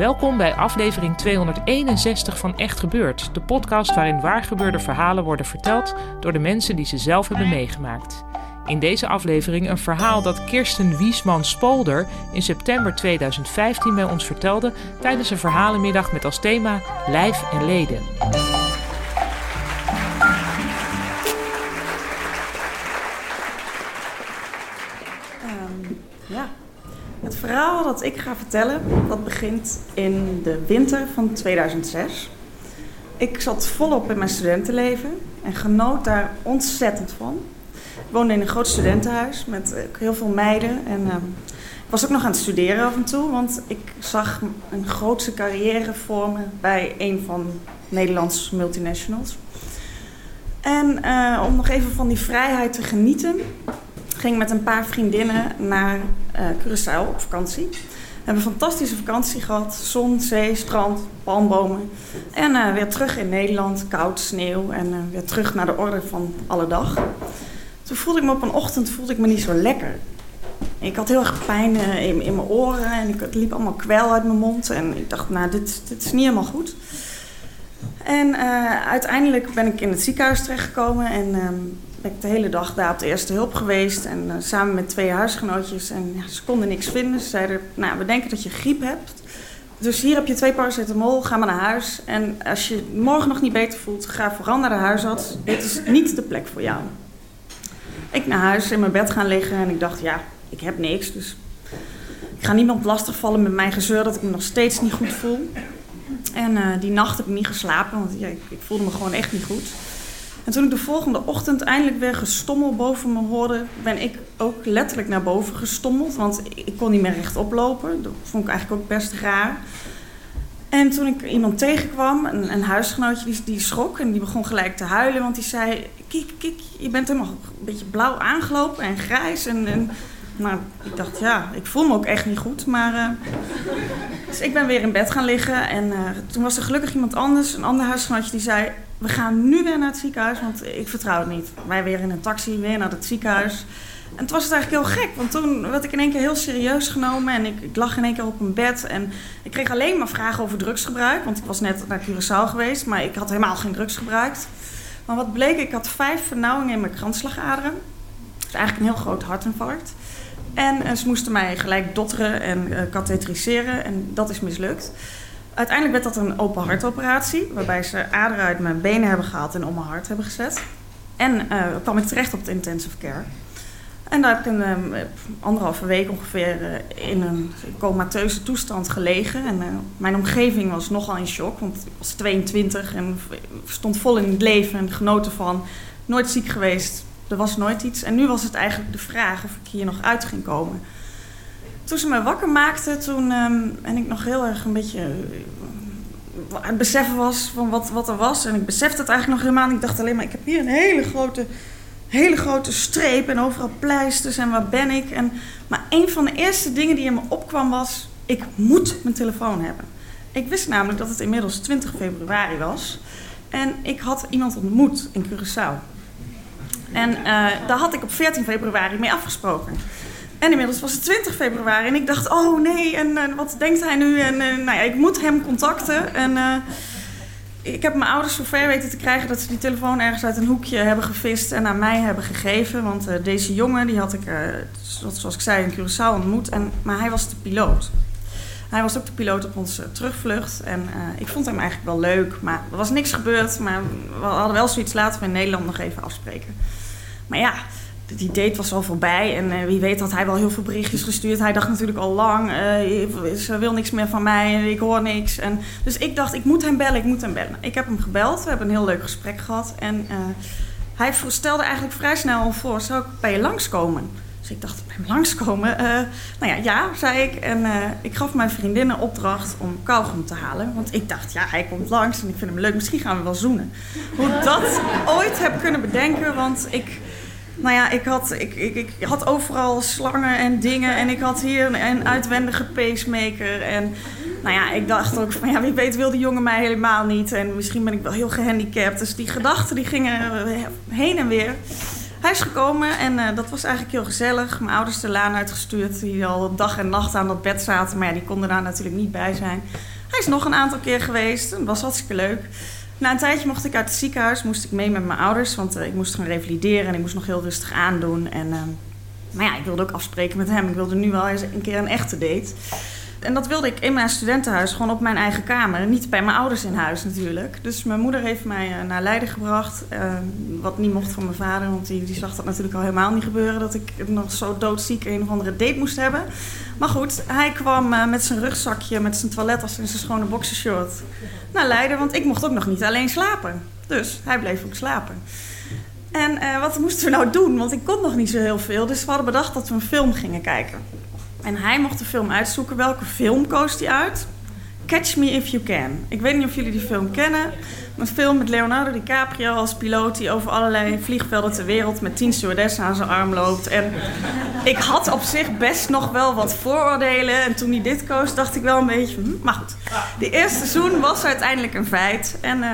Welkom bij aflevering 261 van Echt Gebeurd, de podcast waarin waargebeurde verhalen worden verteld door de mensen die ze zelf hebben meegemaakt. In deze aflevering een verhaal dat Kirsten Wiesman-Spolder in september 2015 bij ons vertelde tijdens een verhalenmiddag met als thema Lijf en Leden. Ehm, ja. Het verhaal dat ik ga vertellen, dat begint in de winter van 2006. Ik zat volop in mijn studentenleven en genoot daar ontzettend van. Ik woonde in een groot studentenhuis met eh, heel veel meiden. En uh, ik was ook nog aan het studeren af en toe, want ik zag een grootse carrière vormen bij een van Nederlands multinationals. En uh, om nog even van die vrijheid te genieten, ging met een paar vriendinnen naar uh, Curaçao op vakantie. We hebben een fantastische vakantie gehad. Zon, zee, strand, palmbomen. En uh, weer terug in Nederland, koud, sneeuw en uh, weer terug naar de orde van alle dag. Toen voelde ik me op een ochtend voelde ik me niet zo lekker. Ik had heel erg pijn in, in mijn oren en ik, het liep allemaal kwel uit mijn mond. En ik dacht, nou, dit, dit is niet helemaal goed. En uiteindelijk ben ik in het ziekenhuis terechtgekomen en ben ik de hele dag daar op de eerste hulp geweest. En uh, samen met twee huisgenootjes. En ja, ze konden niks vinden. Ze zeiden, nou, we denken dat je griep hebt. Dus hier heb je twee paracetamol, ga maar naar huis. En als je morgen nog niet beter voelt, ga vooral naar de huisarts. Dit is niet de plek voor jou. Ik naar huis, in mijn bed gaan liggen. En ik dacht, ja, ik heb niks. Dus ik ga niemand lastigvallen met mijn gezeur dat ik me nog steeds niet goed voel. En uh, die nacht heb ik niet geslapen, want ja, ik voelde me gewoon echt niet goed. En toen ik de volgende ochtend eindelijk weer gestommel boven me hoorde, ben ik ook letterlijk naar boven gestommeld. Want ik kon niet meer rechtop lopen. Dat vond ik eigenlijk ook best raar. En toen ik iemand tegenkwam, een, een huisgenootje, die, schrok en die begon gelijk te huilen. Want die zei, kijk, kijk, je bent helemaal een beetje blauw aangelopen en grijs. En, en nou, ik dacht, ja, ik voel me ook echt niet goed. Maar, uh, dus ik ben weer in bed gaan liggen. En uh, toen was er gelukkig iemand anders, een ander huisgenootje, die zei... We gaan nu weer naar het ziekenhuis, want ik vertrouw het niet. Wij weer in een taxi, weer naar het ziekenhuis. En toen was het eigenlijk heel gek, want toen werd ik in één keer heel serieus genomen. En ik, ik lag in één keer op een bed. En ik kreeg alleen maar vragen over drugsgebruik. Want ik was net naar Curaçao geweest, maar ik had helemaal geen drugs gebruikt. Maar wat bleek, ik had vijf vernauwingen in mijn kransslagaderen. Is eigenlijk een heel groot hartinfarct. En ze moesten mij gelijk dotteren en uh, katheteriseren. En dat is mislukt. Uiteindelijk werd dat een open hartoperatie. Waarbij ze aderen uit mijn benen hebben gehaald en om mijn hart hebben gezet. En uh, kwam ik terecht op het intensive care. En daar heb ik een um, anderhalve week ongeveer uh, in een comateuze toestand gelegen. En uh, mijn omgeving was nogal in shock, want ik was 22 en stond vol in het leven en genoten van. Nooit ziek geweest, er was nooit iets. En nu was het eigenlijk de vraag of ik hier nog uit ging komen. Toen ze me wakker maakte, toen um, en ik nog heel erg een beetje uh, aan het beseffen was van wat, wat er was. En ik besefte het eigenlijk nog helemaal. Ik dacht alleen maar, ik heb hier een hele grote, hele grote streep en overal pleisters en waar ben ik. En, maar een van de eerste dingen die in me opkwam was, ik moet mijn telefoon hebben. Ik wist namelijk dat het inmiddels 20 februari was. En ik had iemand ontmoet in Curaçao. En uh, daar had ik op 14 februari mee afgesproken. En inmiddels was het 20 februari en ik dacht, oh nee, en uh, wat denkt hij nu? En uh, nou ja, ik moet hem contacten. En uh, ik heb mijn ouders zover weten te krijgen dat ze die telefoon ergens uit een hoekje hebben gevist en aan mij hebben gegeven. Want deze jongen, die had ik, zoals ik zei, in Curaçao ontmoet. En, maar hij was de piloot. Hij was ook de piloot op onze terugvlucht. En ik vond hem eigenlijk wel leuk, maar er was niks gebeurd. Maar we hadden wel zoiets laten we in Nederland nog even afspreken. Maar ja, die date was al voorbij. En uh, wie weet had hij wel heel veel berichtjes gestuurd. Hij dacht natuurlijk al lang, uh, ze wil niks meer van mij en ik hoor niks. En, dus ik dacht, ik moet hem bellen, ik moet hem bellen. Ik heb hem gebeld, we hebben een heel leuk gesprek gehad. En uh, hij stelde eigenlijk vrij snel voor, zou ik bij je langskomen? Dus ik dacht, bij hem langskomen? Nou ja, ja, zei ik. En ik gaf mijn vriendin een opdracht om kauwgom te halen. Want ik dacht, ja, hij komt langs en ik vind hem leuk. Misschien gaan we wel zoenen. Hoe dat ooit heb kunnen bedenken, want ik... Nou ja, ik had, ik, ik, ik had overal slangen en dingen. En ik had hier een uitwendige pacemaker. En nou ja, ik dacht ook van ja, wie weet wil die jongen mij helemaal niet. En misschien ben ik wel heel gehandicapt. Dus die gedachten die gingen heen en weer. Hij is gekomen en uh, dat was eigenlijk heel gezellig. Mijn ouders de laan uitgestuurd, die al dag en nacht aan dat bed zaten. Maar ja, die konden daar natuurlijk niet bij zijn. Hij is nog een aantal keer geweest. Dat was hartstikke leuk. Na een tijdje mocht ik uit het ziekenhuis, moest ik mee met mijn ouders. Want uh, ik moest gaan revalideren en ik moest nog heel rustig aandoen. En, uh, maar ja, ik wilde ook afspreken met hem. Ik wilde nu wel eens een keer een echte date. En dat wilde ik in mijn studentenhuis, gewoon op mijn eigen kamer. Niet bij mijn ouders in huis natuurlijk. Dus mijn moeder heeft mij uh, naar Leiden gebracht. Uh, wat niet mocht van mijn vader, want die, die zag dat natuurlijk al helemaal niet gebeuren. Dat ik nog zo doodziek een of andere date moest hebben. Maar goed, hij kwam uh, met zijn rugzakje, met zijn toilettas en zijn schone boxershort naar Leiden. Want ik mocht ook nog niet alleen slapen. Dus hij bleef ook slapen. En wat moesten we nou doen? Want ik kon nog niet zo heel veel. Dus we hadden bedacht dat we een film gingen kijken. En hij mocht de film uitzoeken. Welke film koos hij uit? Catch Me If You Can. Ik weet niet of jullie die film kennen. Een film met Leonardo DiCaprio als piloot die over allerlei vliegvelden ter wereld met tien stewardessen aan zijn arm loopt. En ik had op zich best nog wel wat vooroordelen. En toen hij dit koos, dacht ik wel een beetje. Hm, maar goed, die eerste seizoen was uiteindelijk een feit. En uh,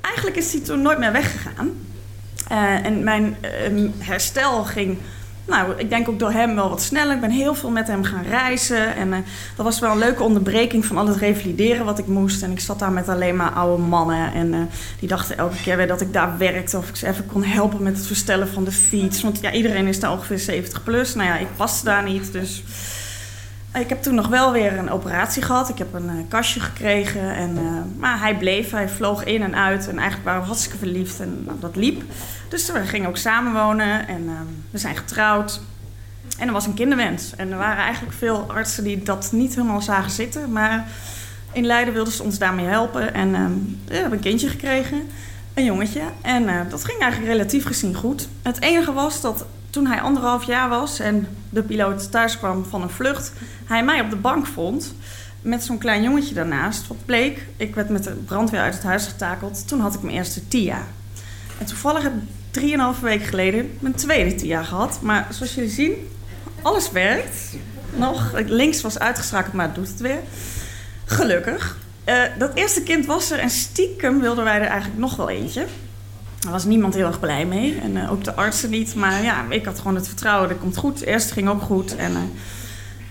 eigenlijk is hij toen nooit meer weggegaan. Uh, en mijn uh, herstel ging nou, ik denk ook door hem wel wat sneller. Ik ben heel veel met hem gaan reizen. En uh, dat was wel een leuke onderbreking van al het revalideren wat ik moest. En ik zat daar met alleen maar oude mannen. En uh, die dachten elke keer weer dat ik daar werkte. Of ik ze even kon helpen met het verstellen van de fiets. Want ja, iedereen is daar ongeveer 70 plus. Nou ja, ik paste daar niet. Dus ik heb toen nog wel weer een operatie gehad. Ik heb een uh, kastje gekregen. En, maar hij bleef. Hij vloog in en uit. En eigenlijk waren we hartstikke verliefd. En nou, dat liep. Dus we gingen ook samenwonen en uh, we zijn getrouwd. En er was een kinderwens. En er waren eigenlijk veel artsen die dat niet helemaal zagen zitten. Maar in Leiden wilden ze ons daarmee helpen. En uh, we hebben een kindje gekregen, een jongetje. En uh, dat ging eigenlijk relatief gezien goed. Het enige was dat toen hij anderhalf jaar was en de piloot thuis kwam van een vlucht, hij mij op de bank vond met zo'n klein jongetje daarnaast. Wat bleek, ik werd met de brandweer uit het huis getakeld. Toen had ik mijn eerste TIA. En toevallig heb drieënhalve week geleden mijn tweede TIA gehad. Maar zoals jullie zien, alles werkt. Nog, links was uitgeschakeld, maar het doet het weer. Gelukkig. Uh, dat eerste kind was er en stiekem wilden wij er eigenlijk nog wel eentje. Daar was niemand heel erg blij mee. En uh, ook de artsen niet. Maar ja, ik had gewoon het vertrouwen, dat komt goed. De eerste ging ook goed. En, uh,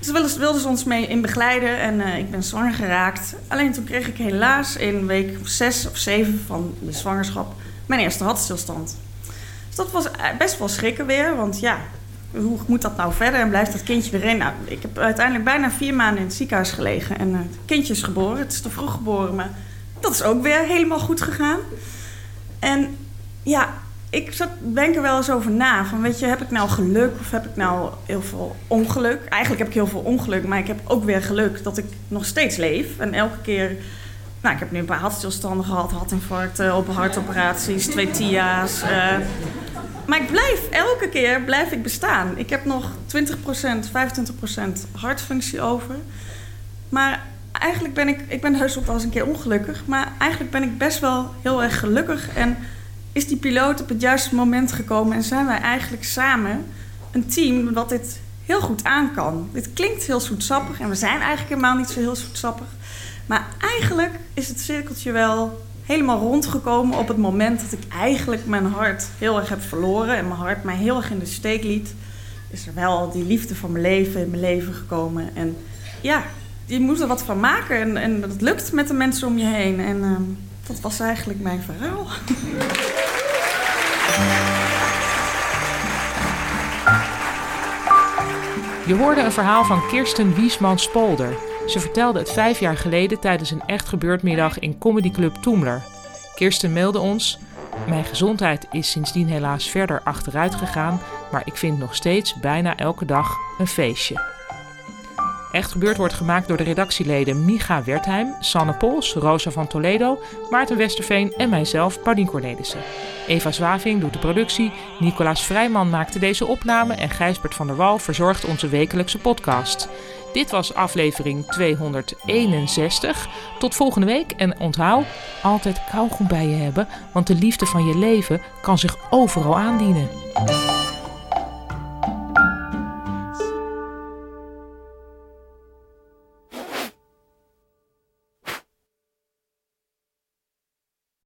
ze wilden, wilden, ze ons mee in begeleiden en ik ben zwanger geraakt. Alleen toen kreeg ik helaas in week zes of zeven van de zwangerschap mijn eerste hartstilstand dat was eh, best wel schrikken weer. Want ja, hoe moet dat nou verder? En blijft dat kindje erin? Nou, ik heb uiteindelijk bijna vier maanden in het ziekenhuis gelegen. En uh, het kindje is geboren. Het is te vroeg geboren, maar dat is ook weer helemaal goed gegaan. En ja, ik zat, denk er wel eens over na. Van weet je, heb ik nou geluk of heb ik nou heel veel ongeluk? Eigenlijk heb ik heel veel ongeluk, maar ik heb ook weer geluk dat ik nog steeds leef. En elke keer nou, ik heb nu een paar hartstilstanden gehad, hartinfarcten, open hartoperaties, twee TIA's. Uh, maar ik blijf, elke keer blijf ik bestaan. Ik heb nog 20%, 25% hartfunctie over. Maar eigenlijk ben ik, ik ben heus ook wel eens een keer ongelukkig. Maar eigenlijk ben ik best wel heel erg gelukkig. En is die piloot op het juiste moment gekomen. En zijn wij eigenlijk samen een team dat dit heel goed aan kan. Dit klinkt heel zoetsappig. En we zijn eigenlijk helemaal niet zo heel zoetsappig. Maar eigenlijk is het cirkeltje wel helemaal rondgekomen op het moment dat ik eigenlijk mijn hart heel erg heb verloren en mijn hart mij heel erg in de steek liet. Is er wel die liefde van mijn leven in mijn leven gekomen. En ja, je moet er wat van maken en, en dat lukt met de mensen om je heen. En uh, dat was eigenlijk mijn verhaal. Je hoorde een verhaal van Kirsten Wiesman-Spolder. Ze vertelde het vijf jaar geleden tijdens een echt gebeurtmiddag in Comedy Club Toemler. Kirsten mailde ons: Mijn gezondheid is sindsdien helaas verder achteruit gegaan, maar ik vind nog steeds bijna elke dag een feestje. Echt Gebeurd wordt gemaakt door de redactieleden Micha Wertheim, Sanne Pols, Rosa van Toledo, Maarten Westerveen en mijzelf, Paulien Cornelissen. Eva Zwaving doet de productie, Nicolaas Vrijman maakte deze opname en Gijsbert van der Wal verzorgt onze wekelijkse podcast. Dit was aflevering 261. Tot volgende week en onthoud, altijd kauwgom bij je hebben, want de liefde van je leven kan zich overal aandienen.